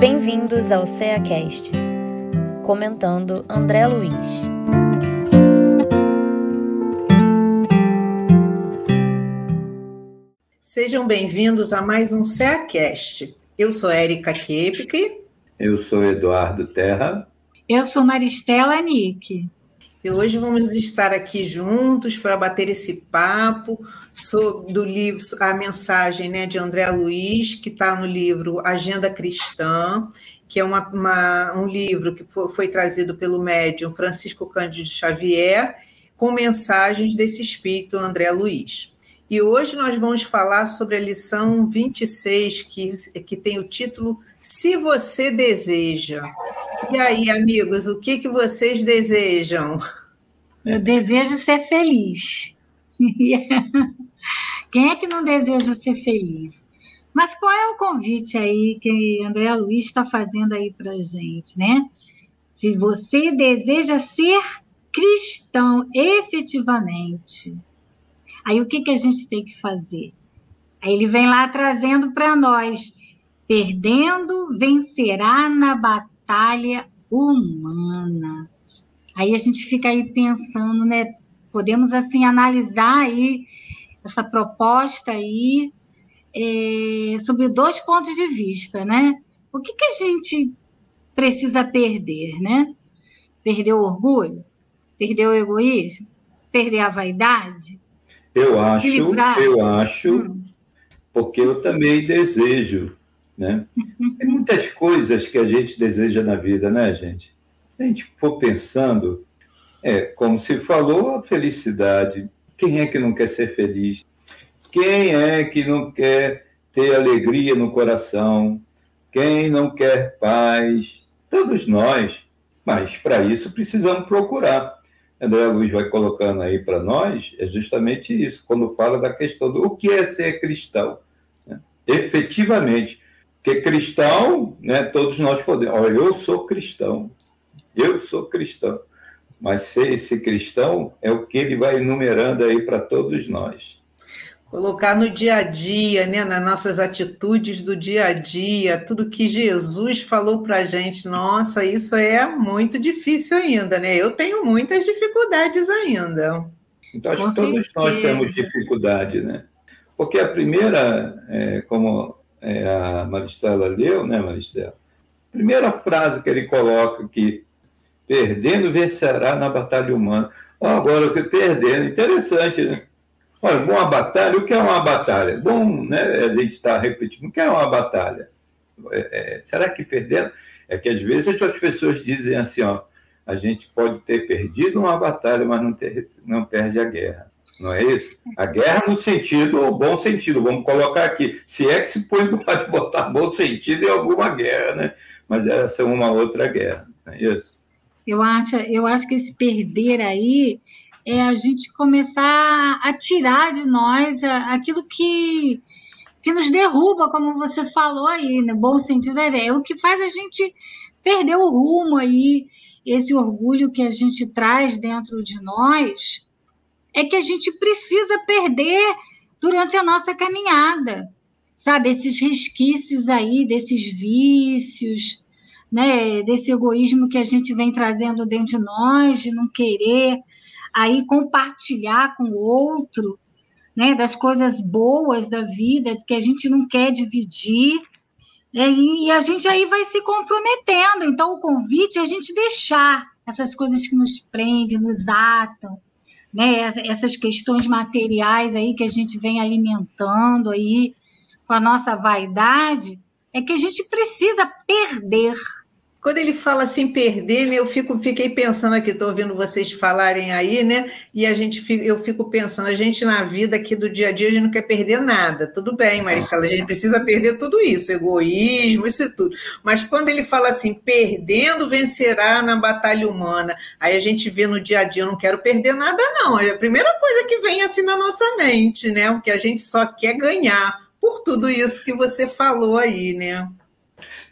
Bem-vindos ao CEACast, comentando André Luiz. Sejam bem-vindos a mais um CEACast. Eu sou Érica Kepke. Eu sou Eduardo Terra. Eu sou Maristela Nick. E hoje vamos estar aqui juntos para bater esse papo sobre do livro a mensagem né, de André Luiz, que está no livro Agenda Cristã, que é uma, uma, um livro que foi trazido pelo médium Francisco Cândido Xavier, com mensagens desse espírito André Luiz. E hoje nós vamos falar sobre a lição 26, que, que tem o título Se Você Deseja. E aí, amigos, o que, que vocês desejam? Eu desejo ser feliz. Quem é que não deseja ser feliz? Mas qual é o convite aí que André Luiz está fazendo aí para gente, né? Se você deseja ser cristão efetivamente, aí o que, que a gente tem que fazer? Aí ele vem lá trazendo para nós: perdendo, vencerá na batalha humana. Aí a gente fica aí pensando, né? Podemos assim analisar aí essa proposta aí é, sobre dois pontos de vista, né? O que, que a gente precisa perder, né? Perder o orgulho? Perder o egoísmo? Perder a vaidade? Eu acho, eu acho, hum. porque eu também desejo, né? Tem muitas coisas que a gente deseja na vida, né, gente? Se a gente for pensando, é, como se falou, a felicidade. Quem é que não quer ser feliz? Quem é que não quer ter alegria no coração? Quem não quer paz? Todos nós. Mas para isso precisamos procurar. André Luiz vai colocando aí para nós, é justamente isso, quando fala da questão do o que é ser cristão. Né? Efetivamente, porque cristão, né, todos nós podemos. Olha, eu sou cristão, eu sou cristão. Mas ser esse cristão é o que ele vai enumerando aí para todos nós. Colocar no dia a dia, né, nas nossas atitudes do dia a dia, tudo que Jesus falou para a gente. Nossa, isso é muito difícil ainda, né? Eu tenho muitas dificuldades ainda. Então, acho Com que todos certeza. nós temos dificuldade, né? Porque a primeira, é, como é, a Maristela leu, né, Maristela? Primeira frase que ele coloca aqui, perdendo vencerá na batalha humana. Oh, agora, o que perdendo, interessante, né? Olha, uma batalha, o que é uma batalha? Bom, né, a gente está repetindo, o que é uma batalha? É, é, será que perdendo? É que às vezes as pessoas dizem assim, ó, a gente pode ter perdido uma batalha, mas não, ter, não perde a guerra. Não é isso? A guerra no sentido, o bom sentido, vamos colocar aqui. Se é que se pode botar bom sentido em alguma guerra, né? Mas essa é uma outra guerra, não é isso? Eu acho, eu acho que esse perder aí é a gente começar a tirar de nós aquilo que, que nos derruba, como você falou aí, no bom sentido ideia, é o que faz a gente perder o rumo aí, esse orgulho que a gente traz dentro de nós, é que a gente precisa perder durante a nossa caminhada, sabe? Esses resquícios aí, desses vícios, né? Desse egoísmo que a gente vem trazendo dentro de nós, de não querer aí compartilhar com o outro, né, das coisas boas da vida, que a gente não quer dividir, né, e a gente aí vai se comprometendo. Então, o convite é a gente deixar essas coisas que nos prendem, nos atam, né, essas questões materiais aí que a gente vem alimentando aí com a nossa vaidade, é que a gente precisa perder quando ele fala assim, perder, né, eu fico, fiquei pensando aqui, estou ouvindo vocês falarem aí, né? E a gente, eu fico pensando, a gente na vida aqui do dia a dia, a gente não quer perder nada. Tudo bem, Maristela, a gente precisa perder tudo isso, egoísmo, isso tudo. Mas quando ele fala assim, perdendo vencerá na batalha humana, aí a gente vê no dia a dia, eu não quero perder nada, não. É a primeira coisa que vem assim na nossa mente, né? Porque a gente só quer ganhar por tudo isso que você falou aí, né?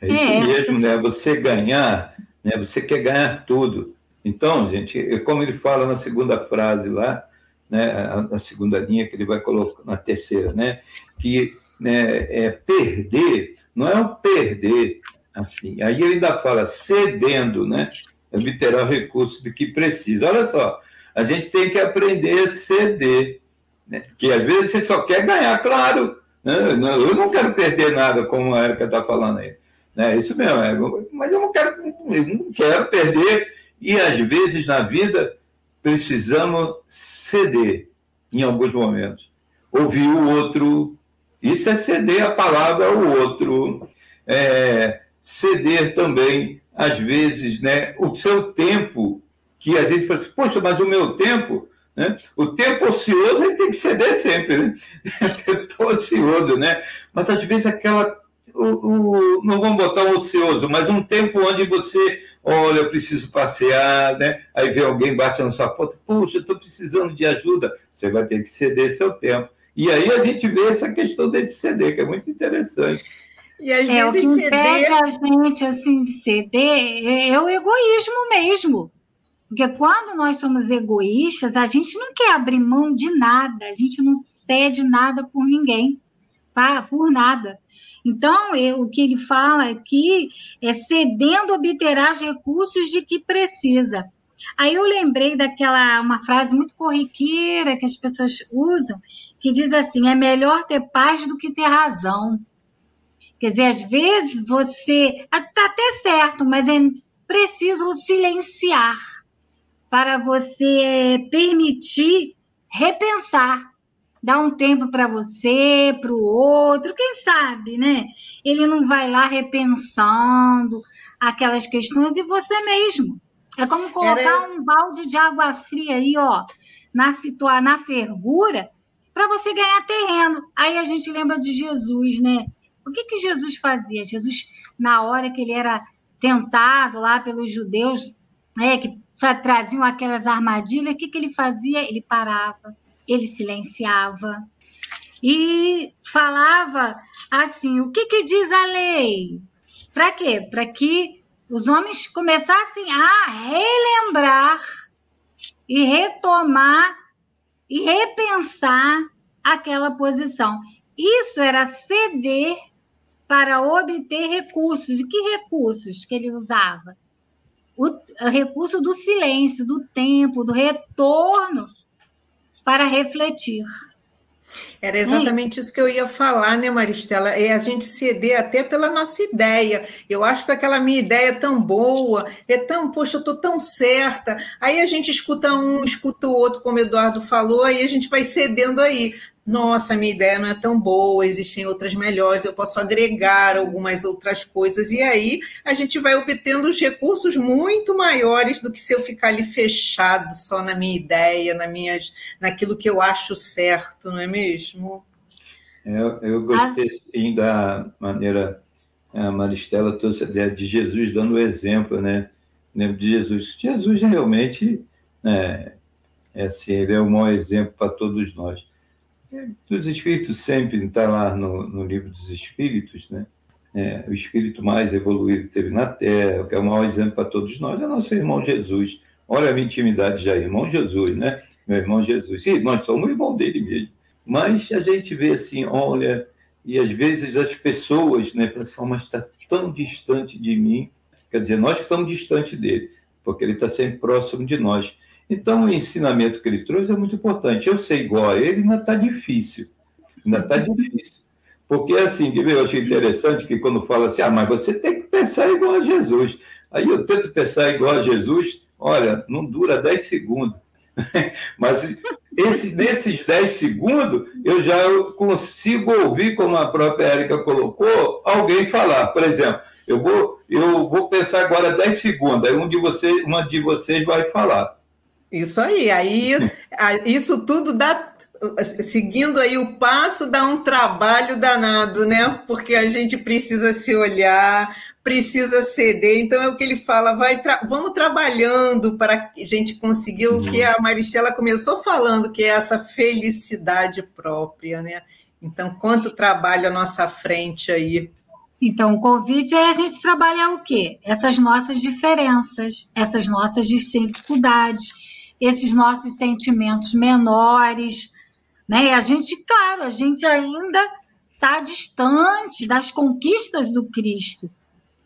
É isso é. mesmo, né? Você ganhar, né? Você quer ganhar tudo. Então, gente, é como ele fala na segunda frase lá, né? Na segunda linha que ele vai colocar na terceira, né? Que né, é perder não é o perder Assim. Aí ele ainda fala cedendo, né? Obterá o recurso de que precisa. Olha só, a gente tem que aprender a ceder. Né? Porque às vezes você só quer ganhar, claro. Né? Eu não quero perder nada, como a Erika está falando aí. Né? Isso mesmo, é, mas eu não quero, eu não quero perder. E às vezes na vida precisamos ceder em alguns momentos. Ouvir o outro. Isso é ceder a palavra ao outro. É, ceder também, às vezes, né, o seu tempo, que a gente fala assim, poxa, mas o meu tempo, né? O tempo ocioso ele tem que ceder sempre, né? O tempo ocioso, né? Mas às vezes aquela. O, o, não vamos botar o ocioso, mas um tempo onde você olha, eu preciso passear, né? Aí vem alguém bate na sua porta, puxa, estou precisando de ajuda. Você vai ter que ceder seu tempo. E aí a gente vê essa questão de ceder, que é muito interessante. E às é, vezes o que ceder... impede a gente assim, de ceder é o egoísmo mesmo. Porque quando nós somos egoístas, a gente não quer abrir mão de nada, a gente não cede nada por ninguém, por nada. Então, eu, o que ele fala aqui é cedendo obterás recursos de que precisa. Aí eu lembrei daquela uma frase muito corriqueira que as pessoas usam, que diz assim: é melhor ter paz do que ter razão. Quer dizer, às vezes você está até certo, mas é preciso silenciar para você permitir repensar, dar um tempo para você, para o outro, quem sabe, né? Ele não vai lá repensando aquelas questões e você mesmo. É como colocar Era... um balde de água fria aí, ó, na situar na fervura, para você ganhar terreno. Aí a gente lembra de Jesus, né? O que que Jesus fazia? Jesus, na hora que ele era tentado lá pelos judeus, né, que traziam aquelas armadilhas, o que, que ele fazia? Ele parava, ele silenciava e falava assim: o que, que diz a lei? Para quê? Para que os homens começassem a relembrar e retomar e repensar aquela posição. Isso era ceder para obter recursos. E que recursos que ele usava? o recurso do silêncio, do tempo, do retorno para refletir. Era exatamente isso que eu ia falar, né, Maristela? É a gente ceder até pela nossa ideia. Eu acho que aquela minha ideia é tão boa, é tão, poxa, eu estou tão certa. Aí a gente escuta um, escuta o outro, como o Eduardo falou, aí a gente vai cedendo aí nossa, minha ideia não é tão boa, existem outras melhores, eu posso agregar algumas outras coisas, e aí a gente vai obtendo os recursos muito maiores do que se eu ficar ali fechado só na minha ideia, na minhas, naquilo que eu acho certo, não é mesmo? Eu, eu gostei sim, da maneira a Maristela trouxe a ideia de Jesus dando o exemplo, né? Lembro de Jesus. Jesus realmente é, é assim, ele é o maior exemplo para todos nós dos espíritos sempre está lá no, no, livro dos espíritos, né? É, o espírito mais evoluído que teve na Terra, que é o maior exemplo para todos nós, é nosso irmão Jesus. Olha a minha intimidade já, irmão Jesus, né? Meu irmão Jesus. Sim, nós somos irmão dele mesmo. Mas a gente vê assim, olha, e às vezes as pessoas, né, para assim, mas está tão distante de mim, quer dizer, nós que estamos distante dele, porque ele está sempre próximo de nós. Então, o ensinamento que ele trouxe é muito importante. Eu sei igual a ele, ainda está difícil. Ainda está difícil. Porque, assim, eu acho interessante que quando fala assim, ah, mas você tem que pensar igual a Jesus. Aí eu tento pensar igual a Jesus, olha, não dura 10 segundos. mas esse, nesses 10 segundos, eu já consigo ouvir, como a própria Érica colocou, alguém falar. Por exemplo, eu vou, eu vou pensar agora 10 segundos, aí um de vocês, uma de vocês vai falar. Isso aí, aí isso tudo dá, seguindo aí o passo, dá um trabalho danado, né? Porque a gente precisa se olhar, precisa ceder. Então é o que ele fala, vai tra vamos trabalhando para a gente conseguir o que uhum. a Maristela começou falando, que é essa felicidade própria, né? Então, quanto trabalho à nossa frente aí. Então, o convite é a gente trabalhar o quê? Essas nossas diferenças, essas nossas dificuldades esses nossos sentimentos menores, né? A gente, claro, a gente ainda está distante das conquistas do Cristo.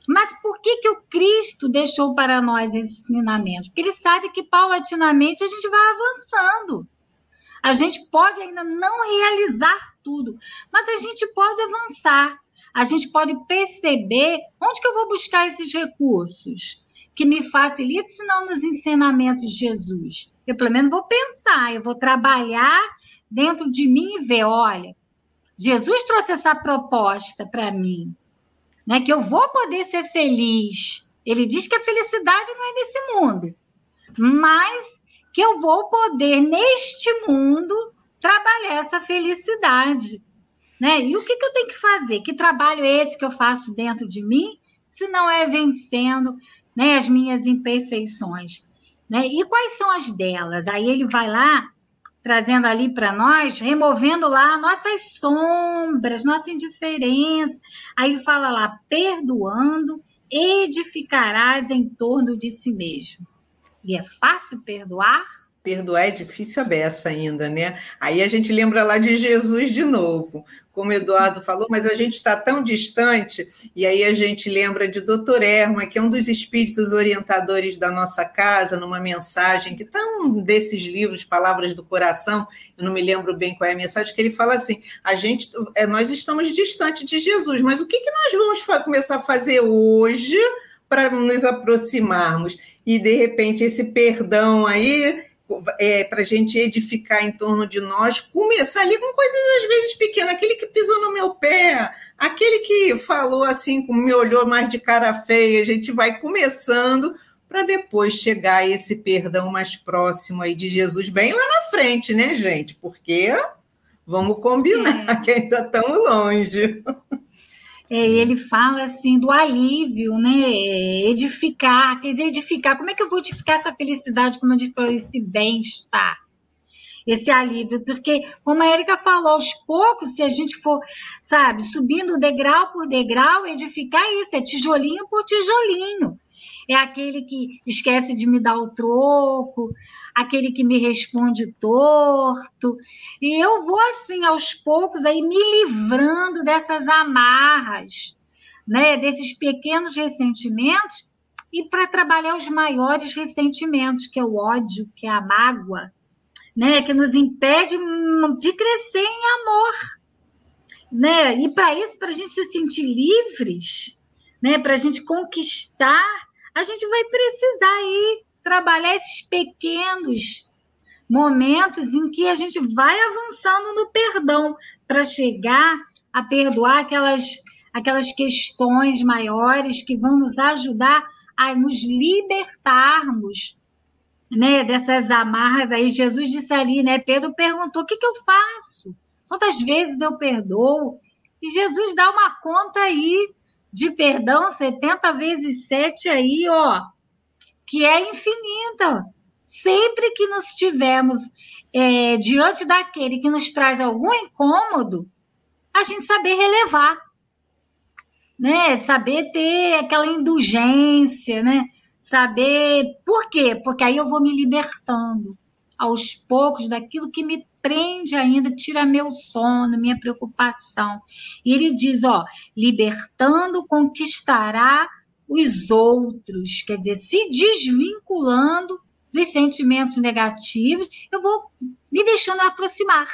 Mas por que, que o Cristo deixou para nós esse ensinamento? Porque ele sabe que paulatinamente a gente vai avançando. A gente pode ainda não realizar tudo, mas a gente pode avançar. A gente pode perceber onde que eu vou buscar esses recursos que me facilitem, se não nos ensinamentos de Jesus. Eu pelo menos vou pensar, eu vou trabalhar dentro de mim e ver, olha, Jesus trouxe essa proposta para mim né? Que eu vou poder ser feliz. Ele diz que a felicidade não é desse mundo, mas que eu vou poder neste mundo trabalhar essa felicidade, né? E o que, que eu tenho que fazer? Que trabalho é esse que eu faço dentro de mim, se não é vencendo, né, as minhas imperfeições, né? E quais são as delas? Aí ele vai lá trazendo ali para nós, removendo lá nossas sombras, nossa indiferença. Aí ele fala lá, perdoando, edificarás em torno de si mesmo. E é fácil perdoar? Perdoar é difícil a beça ainda, né? Aí a gente lembra lá de Jesus de novo, como o Eduardo falou, mas a gente está tão distante, e aí a gente lembra de Dr. Erma, que é um dos espíritos orientadores da nossa casa, numa mensagem que está um desses livros, Palavras do Coração, eu não me lembro bem qual é a mensagem, que ele fala assim: a gente, é, nós estamos distante de Jesus, mas o que, que nós vamos começar a fazer hoje para nos aproximarmos? E de repente esse perdão aí é, para a gente edificar em torno de nós, começar ali com coisas às vezes pequenas, aquele que pisou no meu pé, aquele que falou assim, me olhou mais de cara feia, a gente vai começando para depois chegar a esse perdão mais próximo aí de Jesus, bem lá na frente, né, gente? Porque vamos combinar é. que ainda estamos longe é, ele fala assim do alívio, né? Edificar, quer dizer, edificar. Como é que eu vou edificar essa felicidade, como a gente falou, esse bem-estar? Esse alívio, porque, como a Erika falou, aos poucos, se a gente for, sabe, subindo degrau por degrau, edificar isso, é tijolinho por tijolinho é aquele que esquece de me dar o troco, aquele que me responde torto. E eu vou assim aos poucos aí me livrando dessas amarras, né, desses pequenos ressentimentos e para trabalhar os maiores ressentimentos, que é o ódio, que é a mágoa, né, que nos impede de crescer em amor. Né? E para isso, para a gente se sentir livres, né, para a gente conquistar a gente vai precisar aí trabalhar esses pequenos momentos em que a gente vai avançando no perdão para chegar a perdoar aquelas aquelas questões maiores que vão nos ajudar a nos libertarmos né, dessas amarras aí. Jesus disse ali, né? Pedro perguntou: o que, que eu faço? Quantas vezes eu perdoo? E Jesus dá uma conta aí de perdão 70 vezes 7 aí, ó, que é infinita. Sempre que nos tivermos é, diante daquele que nos traz algum incômodo, a gente saber relevar, né? Saber ter aquela indulgência, né? Saber por quê? Porque aí eu vou me libertando aos poucos daquilo que me prende ainda, tira meu sono, minha preocupação. E ele diz, ó, libertando conquistará os outros, quer dizer, se desvinculando dos sentimentos negativos, eu vou me deixando aproximar.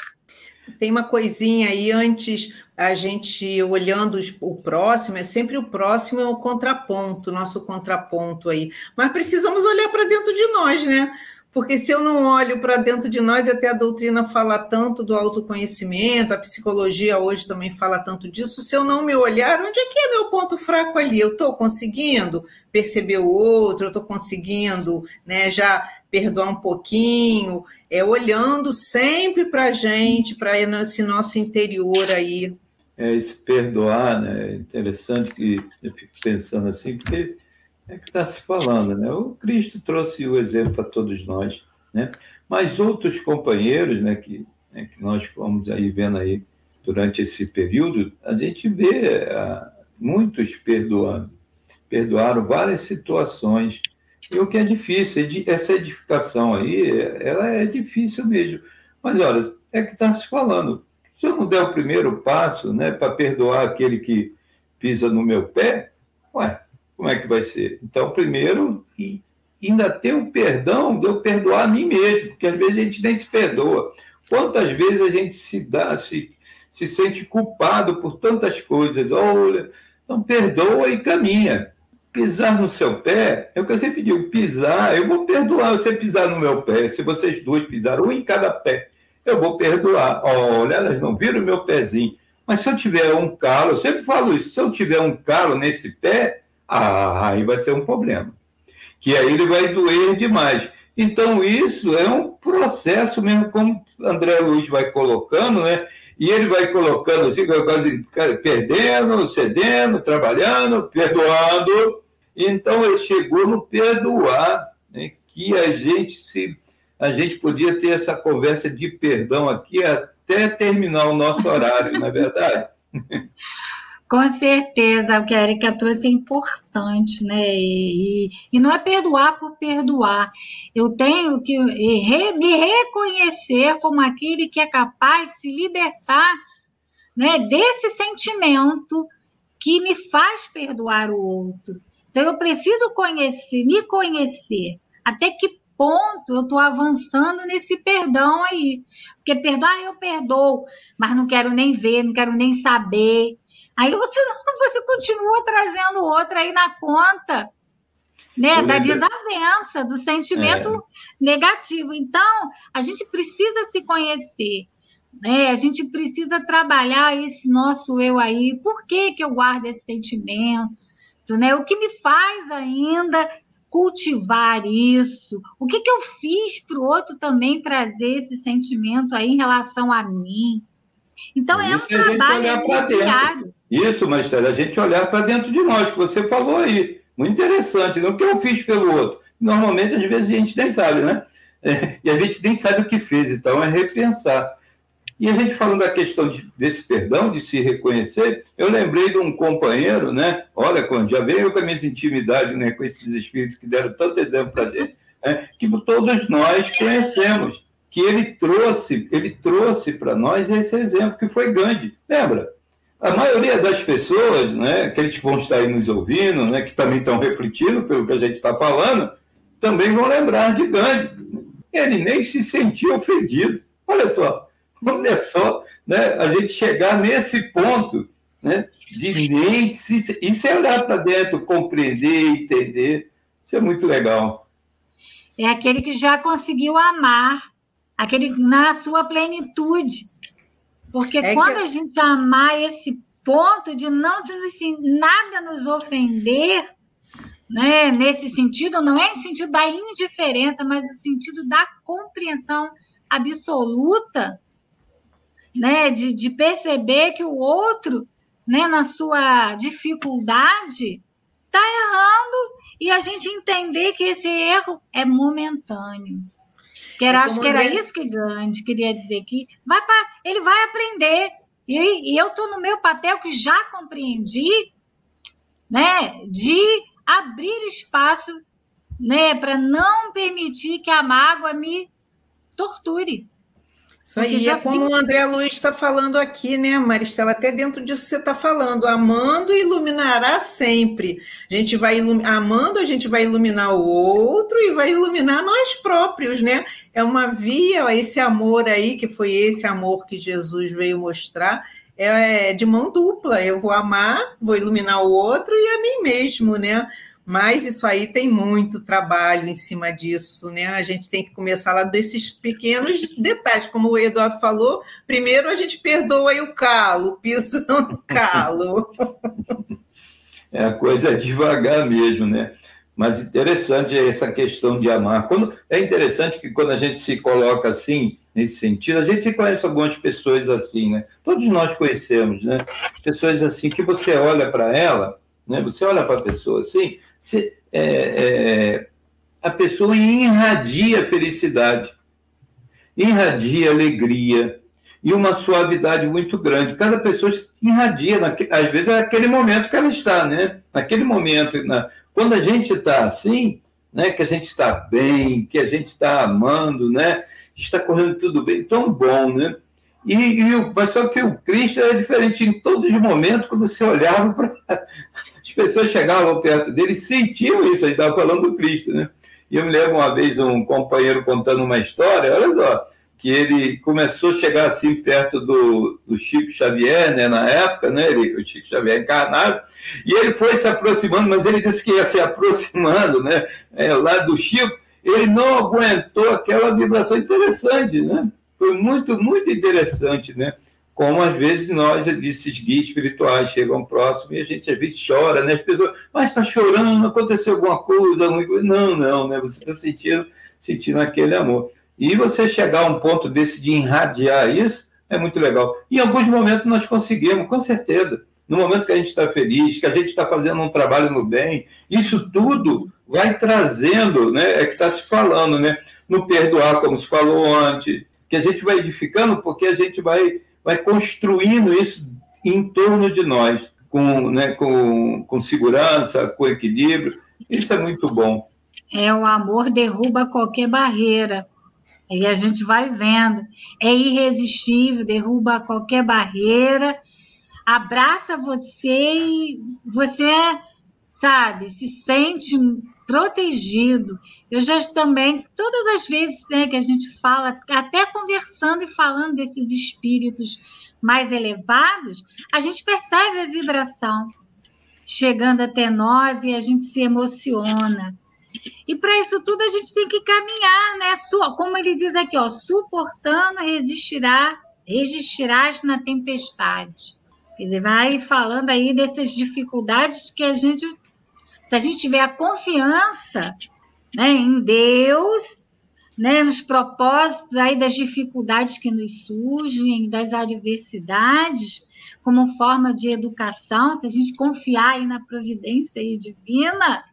Tem uma coisinha aí antes, a gente olhando o próximo, é sempre o próximo é o contraponto, nosso contraponto aí. Mas precisamos olhar para dentro de nós, né? Porque se eu não olho para dentro de nós, até a doutrina fala tanto do autoconhecimento, a psicologia hoje também fala tanto disso. Se eu não me olhar, onde é que é meu ponto fraco ali? Eu estou conseguindo perceber o outro, eu estou conseguindo né, já perdoar um pouquinho, é olhando sempre para a gente, para esse nosso interior aí. É, esse perdoar, né? É interessante que eu fico pensando assim, porque é que está se falando, né? O Cristo trouxe o exemplo para todos nós, né? Mas outros companheiros, né, que, né, que nós fomos aí vendo aí durante esse período, a gente vê ah, muitos perdoando, perdoaram várias situações. E o que é difícil, essa edificação aí, ela é difícil mesmo. Mas olha, é que está se falando. Se eu não der o primeiro passo, né, para perdoar aquele que pisa no meu pé, ué, como é que vai ser? Então, primeiro, e ainda ter o perdão de eu perdoar a mim mesmo, porque às vezes a gente nem se perdoa. Quantas vezes a gente se dá, se, se sente culpado por tantas coisas? Olha, então perdoa e caminha. Pisar no seu pé, é o que eu sempre digo, pisar, eu vou perdoar você pisar no meu pé. Se vocês dois pisaram um em cada pé, eu vou perdoar. Olha, elas não viram o meu pezinho. Mas se eu tiver um calo, eu sempre falo isso, se eu tiver um calo nesse pé, ah, aí vai ser um problema. Que aí ele vai doer demais. Então, isso é um processo mesmo, como André Luiz vai colocando, né? E ele vai colocando assim, perdendo, cedendo, trabalhando, perdoando. Então, ele chegou no perdoar, né? que a gente se a gente podia ter essa conversa de perdão aqui até terminar o nosso horário, não é verdade? Com certeza, o que a Erika trouxe é importante, né? E, e não é perdoar por perdoar. Eu tenho que me reconhecer como aquele que é capaz de se libertar né, desse sentimento que me faz perdoar o outro. Então, eu preciso conhecer, me conhecer. Até que ponto eu estou avançando nesse perdão aí? Porque perdoar, eu perdoo, mas não quero nem ver, não quero nem saber Aí você não, você continua trazendo outra aí na conta, né, da desavença, do sentimento é. negativo. Então, a gente precisa se conhecer. Né? A gente precisa trabalhar esse nosso eu aí. Por que, que eu guardo esse sentimento? Né? O que me faz ainda cultivar isso? O que, que eu fiz para o outro também trazer esse sentimento aí em relação a mim? Então, é um trabalho diário. Isso, Marcelo, a gente olhar para dentro de nós, que você falou aí. Muito interessante, não né? o que eu fiz pelo outro. Normalmente, às vezes, a gente nem sabe, né? É, e a gente nem sabe o que fez, então é repensar. E a gente falando da questão de, desse perdão, de se reconhecer, eu lembrei de um companheiro, né? Olha, quando já veio com a minha intimidade, né? Com esses espíritos que deram tanto exemplo para gente, né? que todos nós conhecemos, que ele trouxe, ele trouxe para nós esse exemplo, que foi Gandhi. Lembra? A maioria das pessoas, né, aqueles que vão estar aí nos ouvindo, né, que também estão refletindo pelo que a gente está falando, também vão lembrar de Gandhi. Ele nem se sentia ofendido. Olha só, olha só, né, a gente chegar nesse ponto né, de nem se. Isso é olhar para dentro, compreender, entender. Isso é muito legal. É aquele que já conseguiu amar, aquele na sua plenitude porque é quando que... a gente amar esse ponto de não assim, nada nos ofender, né, nesse sentido, não é no sentido da indiferença, mas no sentido da compreensão absoluta, né, de, de perceber que o outro, né, na sua dificuldade, está errando e a gente entender que esse erro é momentâneo. Que era, é acho que era isso que Gandhi queria dizer, que vai pra, ele vai aprender. E, e eu estou no meu papel que já compreendi, né, de abrir espaço né, para não permitir que a mágoa me torture. Isso aí, é como o André Luiz está falando aqui, né, Maristela? Até dentro disso você está falando, amando iluminará sempre. A gente vai ilum... amando, a gente vai iluminar o outro e vai iluminar nós próprios, né? É uma via, esse amor aí, que foi esse amor que Jesus veio mostrar, é de mão dupla. Eu vou amar, vou iluminar o outro e a mim mesmo, né? Mas isso aí tem muito trabalho em cima disso, né? A gente tem que começar lá desses pequenos detalhes, como o Eduardo falou. Primeiro a gente perdoa aí o calo, pisando no calo. É a coisa devagar mesmo, né? Mas interessante essa questão de amar. Quando, é interessante que quando a gente se coloca assim, nesse sentido, a gente conhece algumas pessoas assim, né? Todos nós conhecemos, né? Pessoas assim que você olha para ela, né? Você olha para a pessoa assim, se, é, é, a pessoa irradia felicidade, irradia alegria e uma suavidade muito grande. Cada pessoa irradia, às vezes é aquele momento que ela está, né? Naquele momento, na, quando a gente está assim, né? Que a gente está bem, que a gente está amando, né? Está correndo tudo bem, tão bom, né? E, e, mas só que o Cristo é diferente em todos os momentos, quando você olhava para pessoas chegavam perto dele e sentiam isso, a gente estava falando do Cristo, né? E eu me lembro uma vez um companheiro contando uma história, olha só, que ele começou a chegar assim perto do, do Chico Xavier, né, na época, né, ele, o Chico Xavier encarnado, e ele foi se aproximando, mas ele disse que ia se aproximando, né, é, lá do Chico, ele não aguentou aquela vibração. Interessante, né, foi muito, muito interessante, né, como às vezes nós, esses guias espirituais, chegam próximo e a gente às vezes chora, né? As pessoas, mas está chorando, aconteceu alguma coisa. Não, não, né? Você está sentindo, sentindo aquele amor. E você chegar a um ponto desse de irradiar isso, é muito legal. Em alguns momentos nós conseguimos, com certeza. No momento que a gente está feliz, que a gente está fazendo um trabalho no bem, isso tudo vai trazendo, né? É que está se falando, né? No perdoar, como se falou antes, que a gente vai edificando, porque a gente vai vai construindo isso em torno de nós, com, né, com, com segurança, com equilíbrio. Isso é muito bom. É, o amor derruba qualquer barreira. E a gente vai vendo. É irresistível, derruba qualquer barreira, abraça você e você, sabe, se sente protegido. Eu já também, todas as vezes né, que a gente fala, até conversando e falando desses espíritos mais elevados, a gente percebe a vibração chegando até nós e a gente se emociona. E para isso tudo a gente tem que caminhar, né? Como ele diz aqui, ó, suportando resistirá, resistirás na tempestade. Ele vai falando aí dessas dificuldades que a gente se a gente tiver a confiança né, em Deus, né, nos propósitos aí das dificuldades que nos surgem, das adversidades, como forma de educação, se a gente confiar aí na providência aí divina,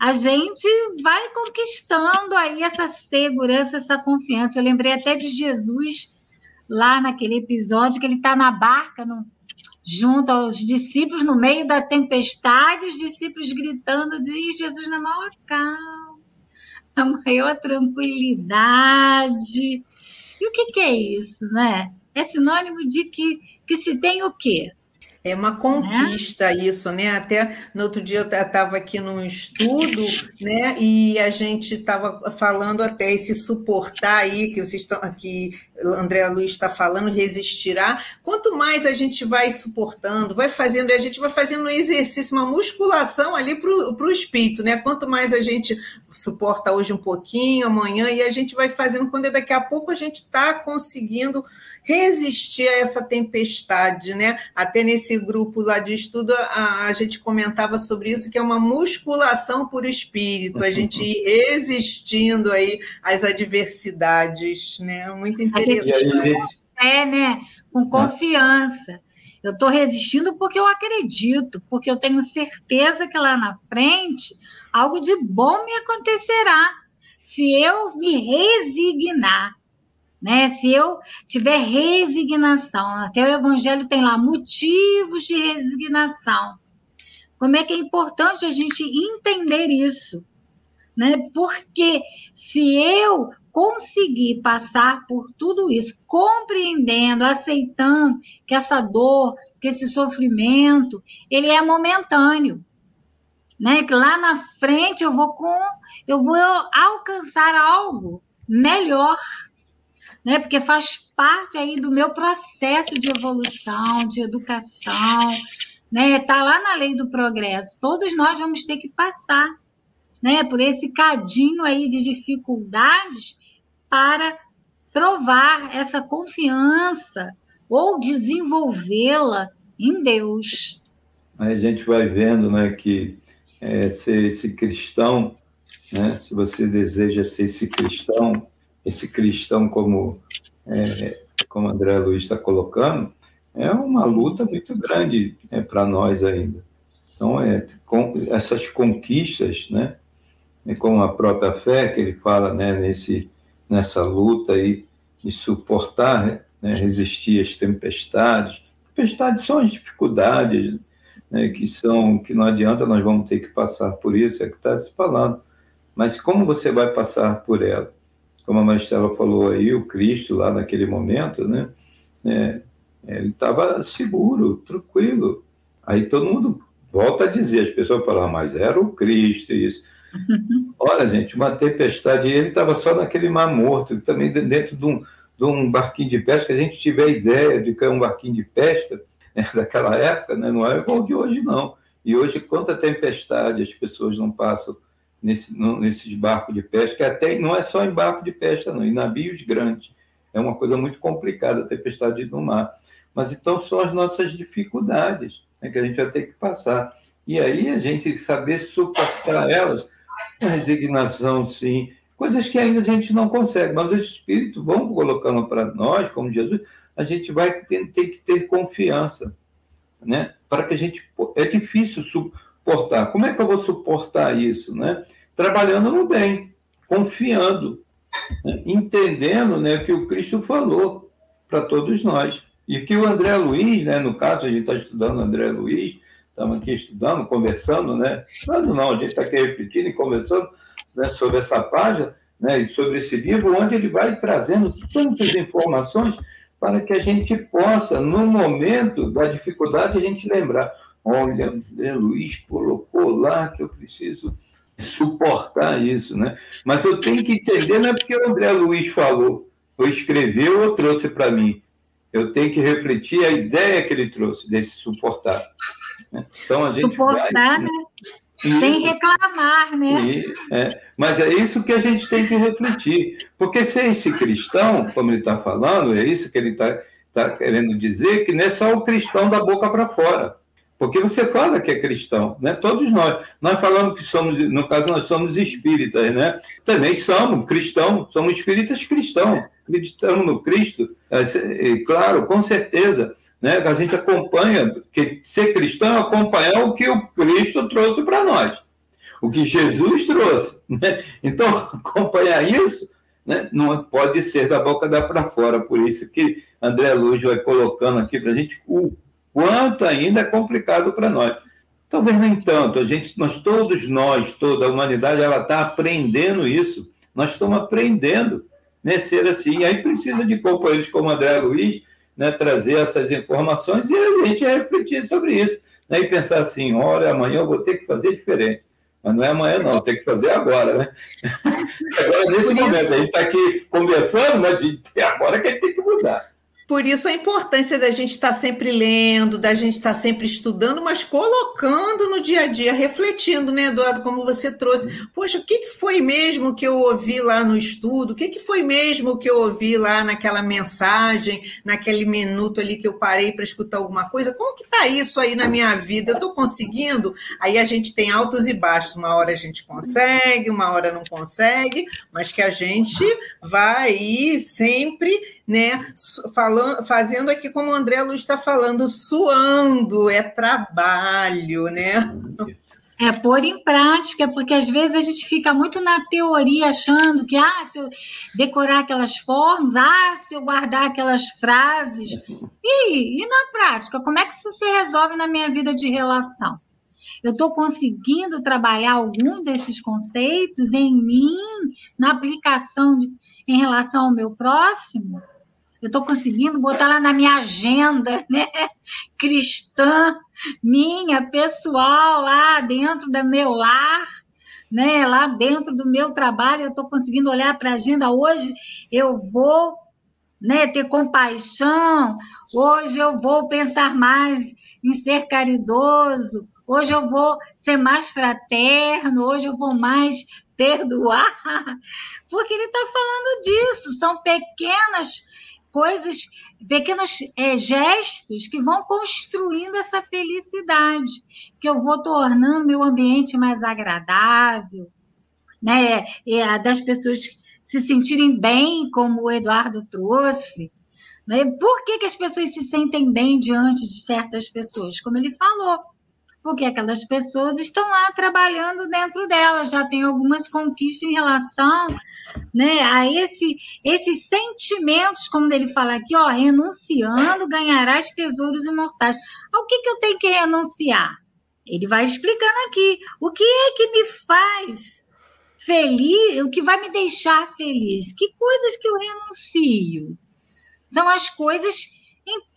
a gente vai conquistando aí essa segurança, essa confiança. Eu lembrei até de Jesus lá naquele episódio que ele está na barca, no, junto aos discípulos no meio da tempestade, os discípulos gritando, diz Jesus na maior calma, na maior tranquilidade. E o que, que é isso, né? É sinônimo de que, que se tem o quê? É uma conquista né? isso, né? Até no outro dia eu estava aqui num estudo, né? E a gente estava falando até esse suportar aí que vocês estão aqui, André Luiz está falando, resistirá. Quanto mais a gente vai suportando, vai fazendo, a gente vai fazendo um exercício, uma musculação ali para o espírito, né? Quanto mais a gente suporta hoje um pouquinho, amanhã, e a gente vai fazendo, quando é daqui a pouco a gente está conseguindo resistir a essa tempestade, né? Até nesse grupo lá de estudo, a, a gente comentava sobre isso, que é uma musculação por espírito, a gente ir resistindo aí às adversidades, né? Muito interessante. É, né? Com confiança. Eu estou resistindo porque eu acredito, porque eu tenho certeza que lá na frente algo de bom me acontecerá. Se eu me resignar né? Se eu tiver resignação, até o Evangelho tem lá motivos de resignação. Como é que é importante a gente entender isso, né? Porque se eu conseguir passar por tudo isso, compreendendo, aceitando que essa dor, que esse sofrimento, ele é momentâneo, né? Que lá na frente eu vou com, eu vou alcançar algo melhor, né? Porque faz parte aí do meu processo de evolução, de educação, né? Tá lá na lei do progresso. Todos nós vamos ter que passar, né? Por esse cadinho aí de dificuldades para provar essa confiança ou desenvolvê-la em Deus. Aí a gente vai vendo, né, que é, ser esse cristão, né, se você deseja ser esse cristão, esse cristão, como, é, como André Luiz está colocando, é uma luta muito grande é, para nós ainda. Então, é, com essas conquistas, né, como a própria fé, que ele fala né, nesse, nessa luta aí de suportar, né, né resistir às tempestades. Tempestades são as dificuldades né, que são que não adianta, nós vamos ter que passar por isso, é que está se falando. Mas como você vai passar por ela? como a Maristela falou aí, o Cristo lá naquele momento, né? É, ele estava seguro, tranquilo. Aí todo mundo Volto a dizer, as pessoas falam, mas era o Cristo, isso. Olha, gente, uma tempestade, ele estava só naquele mar morto, também dentro de um, de um barquinho de pesca, a gente tiver ideia de que é um barquinho de pesca né, daquela época, né, não é igual de hoje, não. E hoje, quanta tempestade as pessoas não passam nesse, nesses barcos de pesca, até não é só em barco de pesca, não, em navios grandes. É uma coisa muito complicada a tempestade no mar. Mas então são as nossas dificuldades né, que a gente vai ter que passar. E aí a gente saber suportar elas resignação, sim, coisas que ainda a gente não consegue, mas os espíritos vão colocando para nós, como Jesus, a gente vai ter, ter que ter confiança, né? Para que a gente é difícil suportar. Como é que eu vou suportar isso, né? Trabalhando no bem, confiando, né? entendendo, né, o que o Cristo falou para todos nós. E que o André Luiz, né, no caso, a gente está estudando o André Luiz, estamos aqui estudando, conversando, né? Não, não, a gente está aqui repetindo e conversando né, sobre essa página, né, sobre esse livro, onde ele vai trazendo tantas informações para que a gente possa, no momento da dificuldade, a gente lembrar, olha, Luiz colocou lá que eu preciso suportar isso, né? Mas eu tenho que entender, não é porque o André Luiz falou, ou escreveu ou trouxe para mim, eu tenho que refletir a ideia que ele trouxe desse suportar. Né? Então, a gente suportar, vai, né? Sem reclamar, né? E, é, mas é isso que a gente tem que refletir. Porque ser esse cristão, como ele está falando, é isso que ele está tá querendo dizer, que não é só o cristão da boca para fora. Porque você fala que é cristão, né? Todos nós. Nós falamos que somos, no caso, nós somos espíritas, né? Também somos cristãos, somos espíritas cristãos acreditamos no Cristo, é, claro, com certeza, né? A gente acompanha, que ser cristão é acompanhar o que o Cristo trouxe para nós, o que Jesus trouxe. Né? Então, acompanhar isso né? não pode ser da boca da para fora, por isso que André Luz vai colocando aqui para a gente o quanto ainda é complicado para nós. Talvez nem tanto, a gente, nós todos nós, toda a humanidade, ela está aprendendo isso. Nós estamos aprendendo né, ser assim. E aí precisa de companheiros como André Luiz né, trazer essas informações e a gente refletir sobre isso. Né, e pensar assim, olha, amanhã eu vou ter que fazer diferente. Mas não é amanhã, não, tem que fazer agora, né? Agora, nesse momento, a gente está aqui conversando, mas agora que a gente tem que mudar. Por isso a importância da gente estar tá sempre lendo, da gente estar tá sempre estudando, mas colocando no dia a dia, refletindo, né, Eduardo, como você trouxe. Poxa, o que foi mesmo que eu ouvi lá no estudo? O que foi mesmo que eu ouvi lá naquela mensagem, naquele minuto ali que eu parei para escutar alguma coisa? Como que está isso aí na minha vida? Eu estou conseguindo? Aí a gente tem altos e baixos. Uma hora a gente consegue, uma hora não consegue, mas que a gente vai sempre né? Falando, fazendo aqui como o André Luiz está falando, suando, é trabalho, né? É pôr em prática, porque às vezes a gente fica muito na teoria achando que ah, se eu decorar aquelas formas, ah, se eu guardar aquelas frases. E, e na prática, como é que isso se resolve na minha vida de relação? Eu estou conseguindo trabalhar algum desses conceitos em mim, na aplicação de, em relação ao meu próximo? Eu estou conseguindo botar lá na minha agenda, né? Cristã, minha, pessoal, lá dentro do meu lar, né? Lá dentro do meu trabalho, eu estou conseguindo olhar para a agenda. Hoje eu vou né, ter compaixão, hoje eu vou pensar mais em ser caridoso, hoje eu vou ser mais fraterno, hoje eu vou mais perdoar, porque ele está falando disso, são pequenas coisas, pequenos é, gestos que vão construindo essa felicidade, que eu vou tornando meu ambiente mais agradável, né? É, das pessoas se sentirem bem, como o Eduardo trouxe. Né? Por que, que as pessoas se sentem bem diante de certas pessoas? Como ele falou, porque aquelas pessoas estão lá trabalhando dentro delas, já tem algumas conquistas em relação né, a esse, esses sentimentos, como ele fala aqui, ó, renunciando ganharás tesouros imortais. Ao que, que eu tenho que renunciar? Ele vai explicando aqui. O que é que me faz feliz, o que vai me deixar feliz? Que coisas que eu renuncio? São as coisas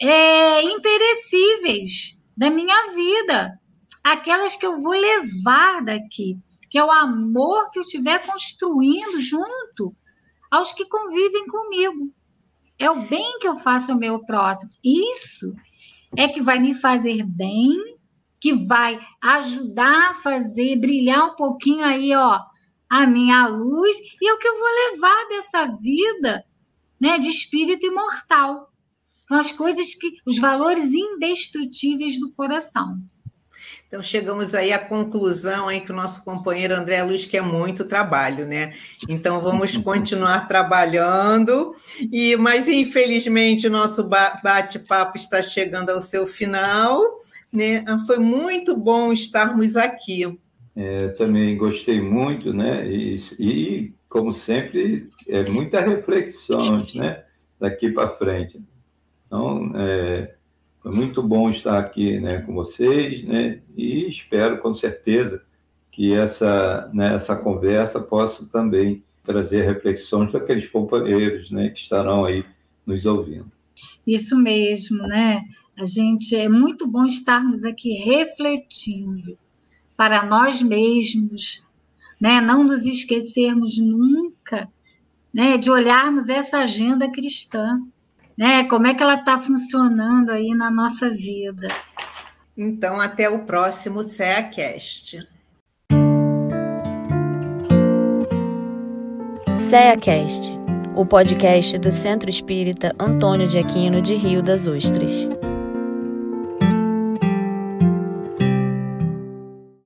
é, imperecíveis da minha vida aquelas que eu vou levar daqui, que é o amor que eu estiver construindo junto aos que convivem comigo. É o bem que eu faço ao meu próximo. Isso é que vai me fazer bem, que vai ajudar a fazer brilhar um pouquinho aí, ó, a minha luz e é o que eu vou levar dessa vida, né, de espírito imortal. São as coisas que, os valores indestrutíveis do coração. Então chegamos aí à conclusão aí que o nosso companheiro André Luiz quer muito trabalho, né? Então vamos continuar trabalhando e mas infelizmente o nosso bate-papo está chegando ao seu final, né? Ah, foi muito bom estarmos aqui. É, também gostei muito, né? E, e como sempre é muita reflexão, né? Daqui para frente. Então é, foi muito bom estar aqui né, com vocês, né? E espero com certeza que essa, né, essa conversa possa também trazer reflexões daqueles companheiros né, que estarão aí nos ouvindo. Isso mesmo, né? A gente é muito bom estarmos aqui refletindo para nós mesmos, né? Não nos esquecermos nunca, né? De olharmos essa agenda cristã, né? Como é que ela está funcionando aí na nossa vida. Então, até o próximo CEACast. CEACast, o podcast do Centro Espírita Antônio de Aquino de Rio das Ostras.